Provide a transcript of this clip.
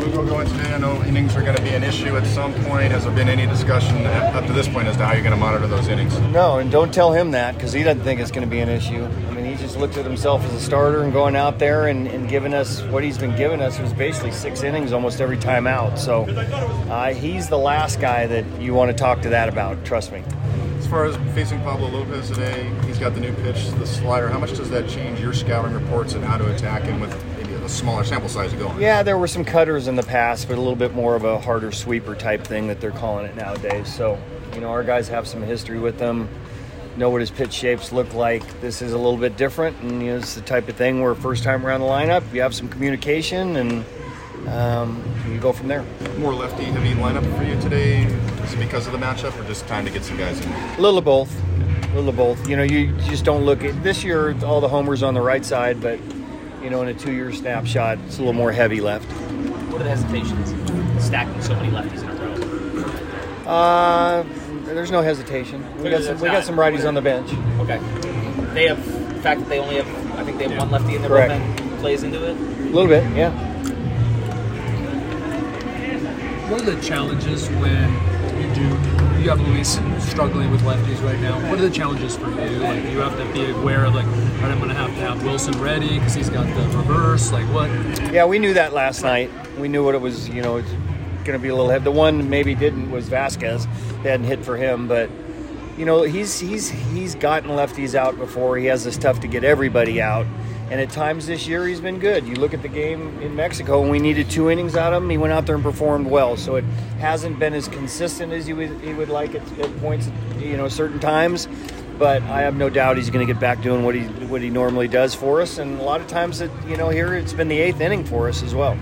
Lugo going today? I know innings are going to be an issue at some point. Has there been any discussion up to this point as to how you're going to monitor those innings? No, and don't tell him that because he doesn't think it's going to be an issue. I mean, he just looked at himself as a starter and going out there and, and giving us what he's been giving us was basically six innings almost every time out. So uh, he's the last guy that you want to talk to that about. Trust me. As far as facing Pablo Lopez today, he's got the new pitch, the slider. How much does that change your scouting reports and how to attack him with a smaller sample size to go on? Yeah, there were some cutters in the past, but a little bit more of a harder sweeper type thing that they're calling it nowadays. So, you know, our guys have some history with them, know what his pitch shapes look like. This is a little bit different, and you know, it's the type of thing where first time around the lineup, you have some communication and um, you go from there. More lefty heavy lineup for you today? Is it because of the matchup or just time to get some guys in? A little of both. A little of both. You know, you just don't look at this year, all the homers on the right side, but, you know, in a two year snapshot, it's a little more heavy left. What are the hesitations stacking so many lefties in a row? Uh, there's no hesitation. We got some, we got some righties on the bench. Okay. They have the fact that they only have, I think they have one lefty in their Correct. bullpen plays into it. A little bit, yeah. What are the challenges when you have Luis struggling with lefties right now. What are the challenges for you? Like you have to be aware of like, right, I'm going to have to have Wilson ready because he's got the reverse. Like what? Yeah, we knew that last night. We knew what it was, you know, it's going to be a little heavy. The one maybe didn't was Vasquez. They hadn't hit for him, but you know, he's he's he's gotten lefties out before. He has this tough to get everybody out. And at times this year he's been good. You look at the game in Mexico when we needed two innings out of him, he went out there and performed well. So it hasn't been as consistent as you would, he would like at, at points, you know, certain times. But I have no doubt he's going to get back doing what he what he normally does for us. And a lot of times, it, you know, here it's been the eighth inning for us as well.